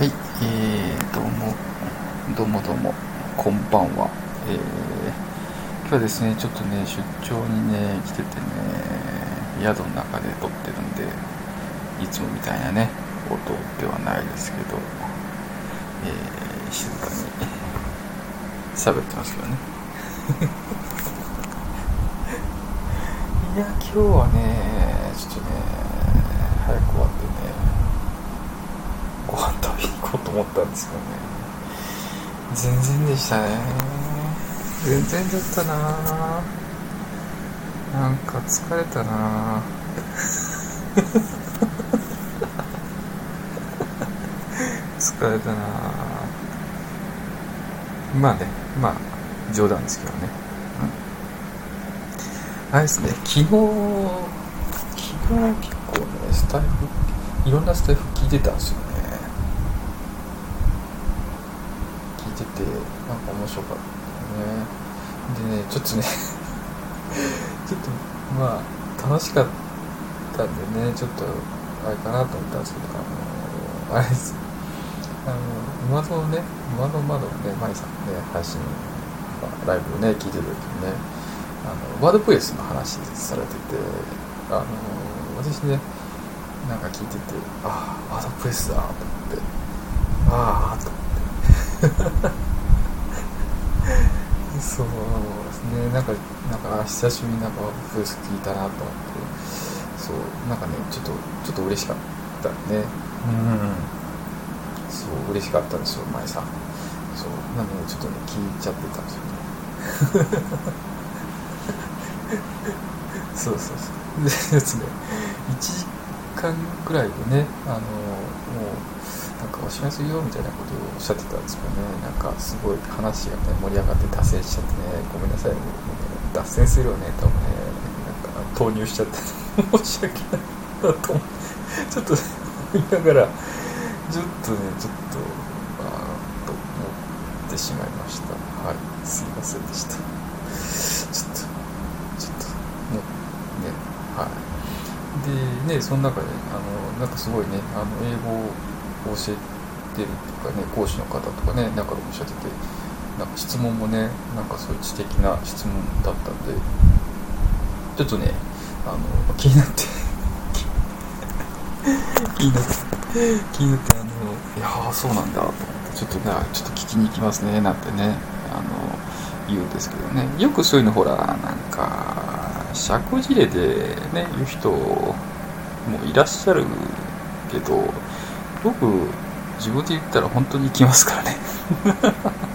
はい、えー、どうも、どうもどうも、こんばんは。えー、今日はですね、ちょっとね、出張にね、来ててね、宿の中で撮ってるんで、いつもみたいなね、音ではないですけど、えー、静かに喋ってますけどね。いや、今日はね、ちょっとね、早く終わってね、ご飯食べに行こうと思ったんですけどね。全然でしたね。全然だったな。なんか疲れたな。疲れたな。まあねまあ冗談ですけどね、うん、あれですね昨日昨日結構ねスタイフいろんなスタイフ聞いてたんですよねてなんか面白かったね。でねちょっとね ちょっとまあ楽しかったんでねちょっとあれかなと思ったんですけどあのあれです。あの馬のね馬の窓のね舞さんのね配信、ライブをね聞いてる時にねあのワードプレスの話されててあの私ねなんか聞いててああワードプレスだと思ってああと思って。そうですね。なんかなんか久しぶりになんかブース聞いたなと思って。そうなんかねちょっとちょっと嬉しかったね。うんそう嬉しかったんですよ前さん。そう。なのでちょっとね聞いちゃってたんですよね。そうそうそう。でですね1時間ぐらいでねあのもうなんかおしますよみたいなことをおっしゃってたんですけどね。なんかすごい話がね盛り上がって脱線しちゃってね。ごめんなさい、ね、脱線するよねとね。なんか投入しちゃって申し訳ないなと思ちょっと言いながらちょっとねちょっとあーと思ってしまいました。はい。すいませんでした。ちょっとちょっとねねはい。でねその中であのなんかすごいねあの英語教えてるとかね講師の方とかね中でおっしゃっててなんか質問もねなんかそういう知的な質問だったんでちょっとねあの気になって 気になって気になってあのいやーそうなんだと思ってちょっとねちょっと聞きに行きますねなんてねあの言うんですけどね。よくそういうのほらなんか社交辞令でね言う人もいらっしゃるけど僕自分で言ったら本当に行きますからね。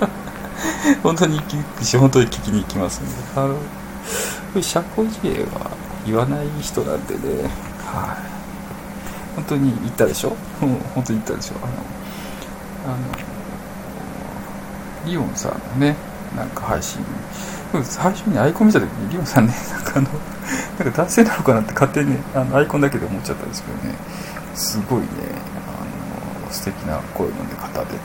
本当に行きし本当に聞きに行きますんで。あの社交辞令は言わない人なんでね。はい。本当に言ったでしょ、うん、本当に言ったでしょ？あのあのリオンさんのねなんか配信。最初にアイコン見た時にリオンさんねなんかあのなんか男性なのかなって勝手にねあのアイコンだけで思っちゃったんですけどね。すごいね。素敵な声の、ね、方でね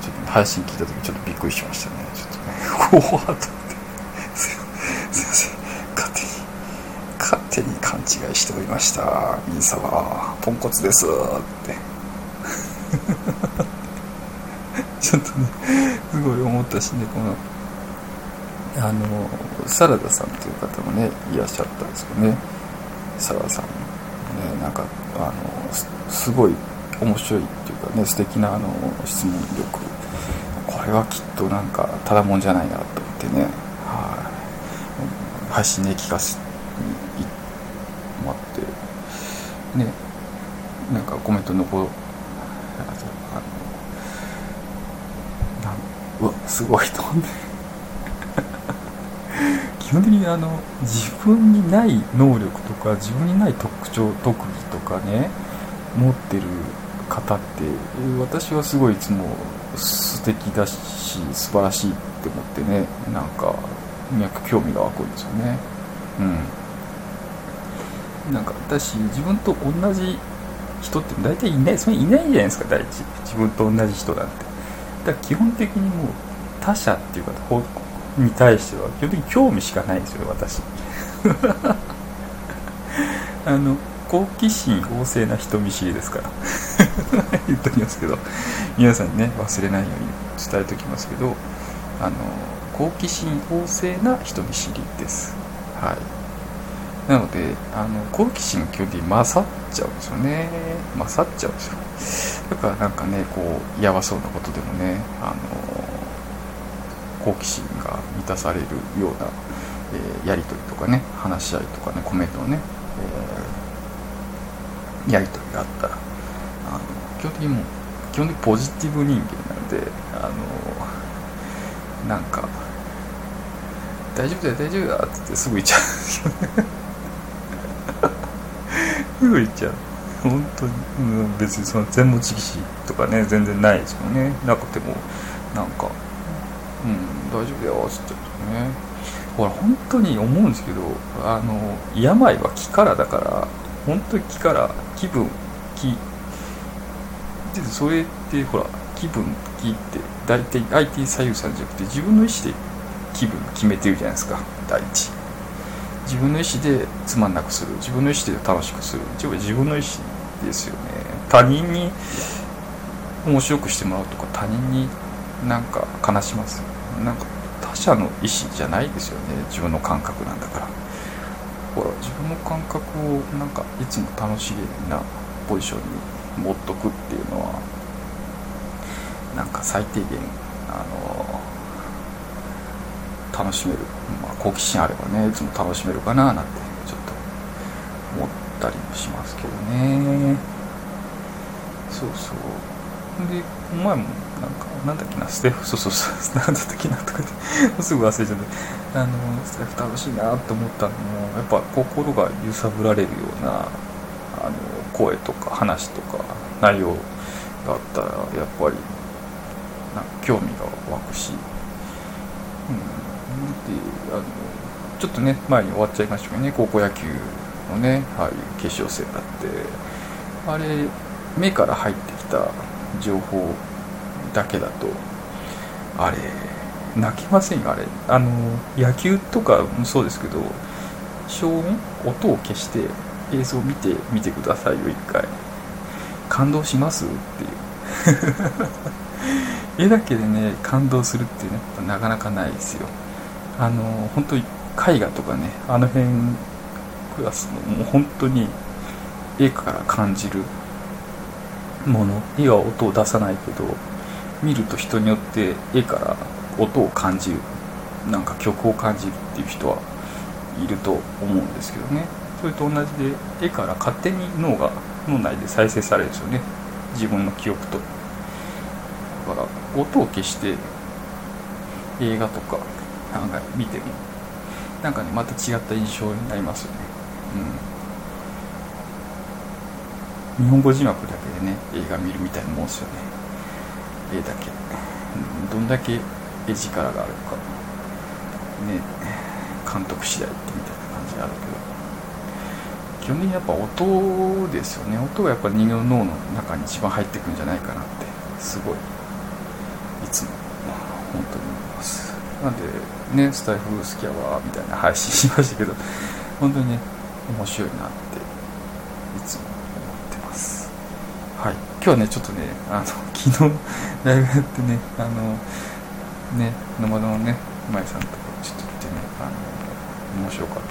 ちょっとね配信聞いた時ちょっとびっくりしましたね。ちょっとね怖っと思ってすいません。勝手に勝手に勘違いしておりました。皆様ポンコツですって。ちょっとねすごい思ったしねこのあのサラダさんという方もねいらっしゃったんですよね。サラダさん。ねなんかあのすごい面白いっていうかね素敵なあの質問力。これはきっとなんかただもんじゃないなと思ってね。はい。配信で聞かせてもらって。ね。なんかコメント残るうわすごいと思って。基本的にあの自分にない能力とか自分にない特徴特技とかね持ってる方って私はすごいいつも素敵だし素晴らしいって思ってねなんか興味が湧くんですよね。うん。なんか私自分と同じ人って大体いないそれいないじゃないですか第一。自分と同じ人なんて。だから基本的にもう他者っていうかに対しては基本的に興味しかないんですよ私。あの好奇心旺盛な人見知りですから。言っときますけど皆さんにね忘れないように伝えておきますけどあの好奇心旺盛な人見知りです。はい。なのであの好奇心基本的に勝っちゃうんですよね。勝っちゃうんですよ。だからなんかねこうやばそうなことでもねあの好奇心が満たされるような、えー、やり取りとかね話し合いとかねコメントをね、えー、やり取りがあったらあの基本的にもう基本的にポジティブ人間なのであのなんか大丈夫だよ大丈夫だっつってすぐ行っちゃう。んですよねすぐ行っちゃう本当に、うん、別にその全部知識とかね全然ないですもんね。なくてもなんかうん大丈夫だよっつってね。ほら本当に思うんですけどあの病は気からだから本当に気から気分気それってほら気分気って大体相手に左右さんじゃなくて自分の意思で気分決めてるじゃないですか。第一。自分の意思でつまんなくする。自分の意思で楽しくする。自分の意思ですよね。他人に面白くしてもらうとか他人になんか悲しますなんか他者の意思じゃないですよね。自分の感覚なんだから。ほら自分の感覚をなんかいつも楽しげなポジションに持っとくっていうのはなんか最低限あの楽しめる、まあ、好奇心あればねいつも楽しめるかななんてちょっと思ったりもしますけどね。そうそう。でお前もなんかなんだっけなステッフそうそうそう なんだったっけなとかって すぐ忘れちゃって。あのステッフ楽しいなって思ったのもやっぱ心が揺さぶられるようなあの声とか話とか内容があったらやっぱりなんか興味が湧くし、うん、であのちょっとね前に終わっちゃいましたけどね高校野球のねああい決勝戦だって。あれ目から入ってきた情報だけだとあれ泣きませんよあれ。あの野球とかもそうですけど消音音を消して映像を見てみてくださいよ一回。感動します？っていう。絵だけでね感動するってねなかなかないですよ。あの本当に絵画とかねあの辺クラスのもう本当に絵から感じるもの絵は音を出さないけど見ると人によって絵から音を感じるなんか曲を感じるっていう人はいると思うんですけどね。それと同じで絵から勝手に脳が脳内で再生されるんですよね。自分の記憶と。だから音を消して映画とかなんか見てもなんかねまた違った印象になりますよね。うん。日本語字幕だけでね映画見るみたいなもんですよね。絵だけ。うん。どんだけ絵力があるか。ね。監督次第ってみたいな感じあるけど。基本的にやっぱ音ですよね。音がやっぱ人間の脳の中に一番入ってくるんじゃないかなってすごいいつも本当に思います。なんでねスタイフ好きやわみたいな配信しましたけど 本当にね面白いなっていつも思ってます。はい。今日はねちょっとねあの 昨日ライブやってねあのね野のね舞さんとかちょっと行ってねあの面白かった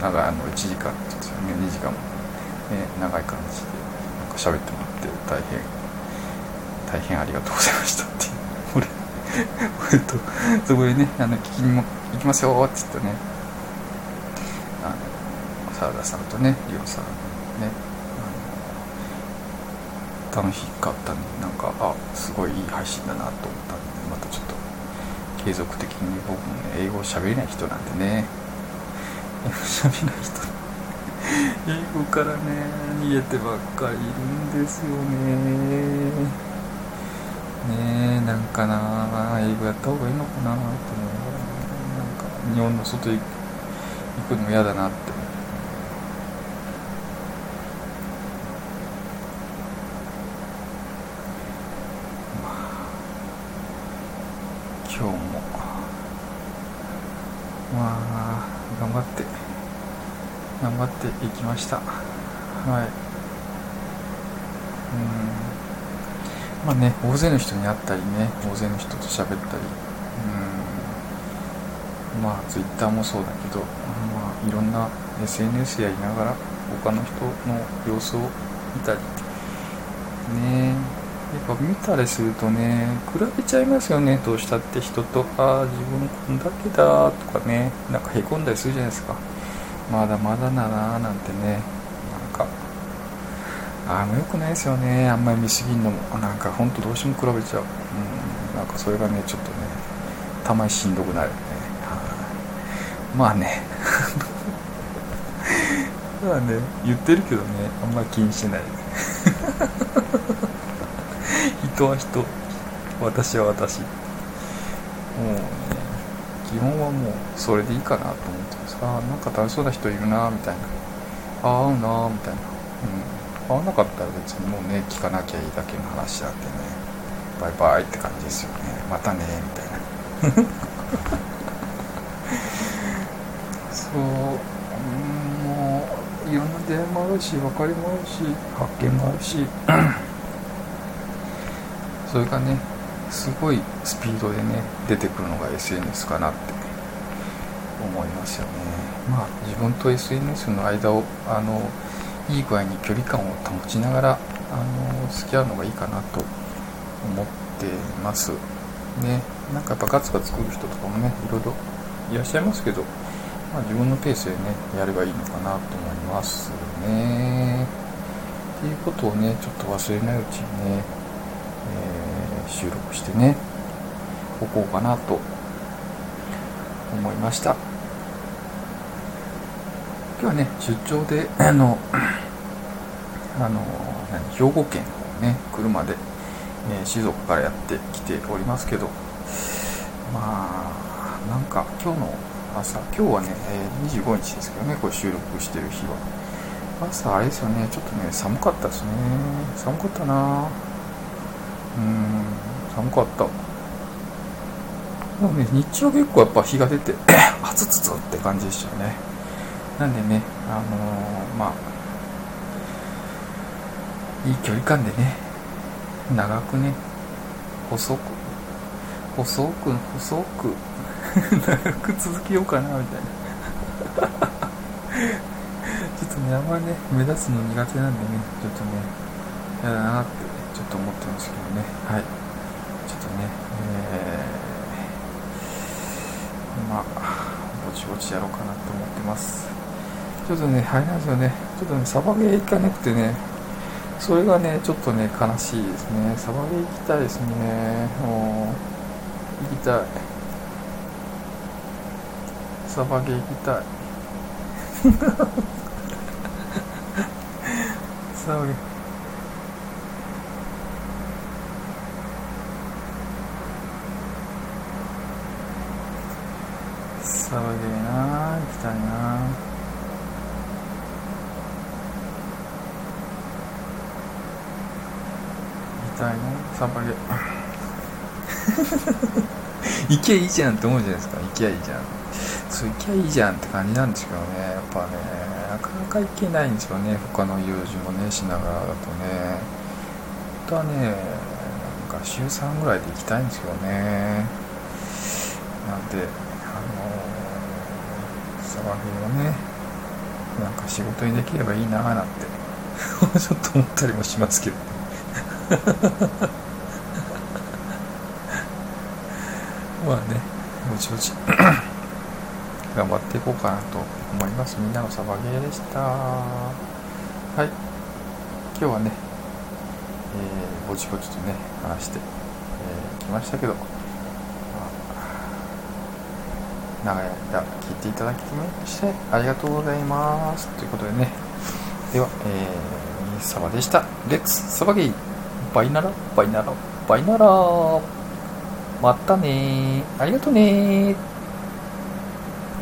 長いあの1時間ちょっとね。2時間も。ね長い感じでなんか喋ってもらって大変。大変ありがとうございましたっていう。俺俺とそこでねあの聞きにも行きますよって言ったね。あの澤田さんとねリオさんね。楽しかったんでなんかあすごいいい配信だなと思ったんでまたちょっと継続的に僕もね英語喋れない人なんでね。英語喋れない人英語からね逃げてばっかりいるんですよね。ねえなんかな英語やった方がいいのかなと思う。なんか日本の外行くのも嫌だなって。頑張っていきました。はい。うん。まあね大勢の人に会ったりね大勢の人と喋ったり。うん。まあツイッターもそうだけど、まあ、いろんな SNS やりながら他の人の様子を見たり。ね。やっぱ見たりするとね比べちゃいますよね。どうしたって人とああ自分こんだけだとかね。なんかへこんだりするじゃないですか。まだまだだなーなんてね。なんかああもうよくないですよね。あんまり見すぎんのも。なんかほんとどうしても比べちゃう。うん。なんかそれがねちょっとねたまにしんどくなるね。まあね。まあね。言ってるけどね。あんまり気にしてない 人は人。私は私。もうね基本はもうそれでいいかなと思ってあなんか楽しそうな人いるなみたいな。あ合うなみたいな。うん。合わなかったら別にもうね聞かなきゃいいだけの話なんでね。バイバイって感じですよね。またねみたいな。そううんもういろんな出会いもあるし分かりもあるし発見もあるし。それがねすごいスピードでね出てくるのが SNS かなって。思いますよね。まあ自分と SNS の間をあのいい具合に距離感を保ちながらあの付き合うのがいいかなと思ってます。ね。なんかやっぱガツガツ来る人とかもねいろいろいらっしゃいますけど、まあ、自分のペースでねやればいいのかなと思いますね。っていうことをねちょっと忘れないうちにね、えー、収録してねおこうかなと思いました。はね出張であのあの兵庫県のね車で、えー、静岡からやってきておりますけどまあなんか今日の朝今日はね、えー、25日ですけどねこれ収録してる日は。朝あれですよねちょっとね寒かったですね。寒かったな。うん寒かった。でもね日中は結構やっぱ日が出て 熱つつって感じでしたよね。なんでねあのー、まあいい距離感でね長くね細く細く細く長く続けようかなみたいな。ちょっとねあんまりね目立つの苦手なんでねちょっとね嫌だなってちょっと思ってますけどね。はい。ちょっとねえー、まあぼちぼちやろうかなと思ってます。ちょっとね入らないですよね。ちょっとねサバゲー行かなくてねそれがねちょっとね悲しいですね。サバゲー行きたいですね。もう行きたい。サバゲー行きたい。サバゲー。サバゲーな行きたいなたいなサバゲ行けいいじゃんって思うじゃないですか。行きゃいいじゃん。そう行きゃいいじゃんって感じなんですけどね。やっぱねなかなか行けないんですよね。他の用事もねしながらだとね。本当はねなんか週3ぐらいで行きたいんですけどね。なんであのサバゲーをねなんか仕事にできればいいなーなんて。ちょっと思ったりもしますけど。まあねぼちぼち。頑張っていこうかなと思います。みんなのサバゲーでした。はい。今日はね、えー、ぼちぼちとね話してき、えー、ましたけど、まあ、長い間聞いていただきましてありがとうございます。ということでね。では、えー、サバでした。レッツサバゲー。バイナラ？バイナラ。バイナラ。またねありがとね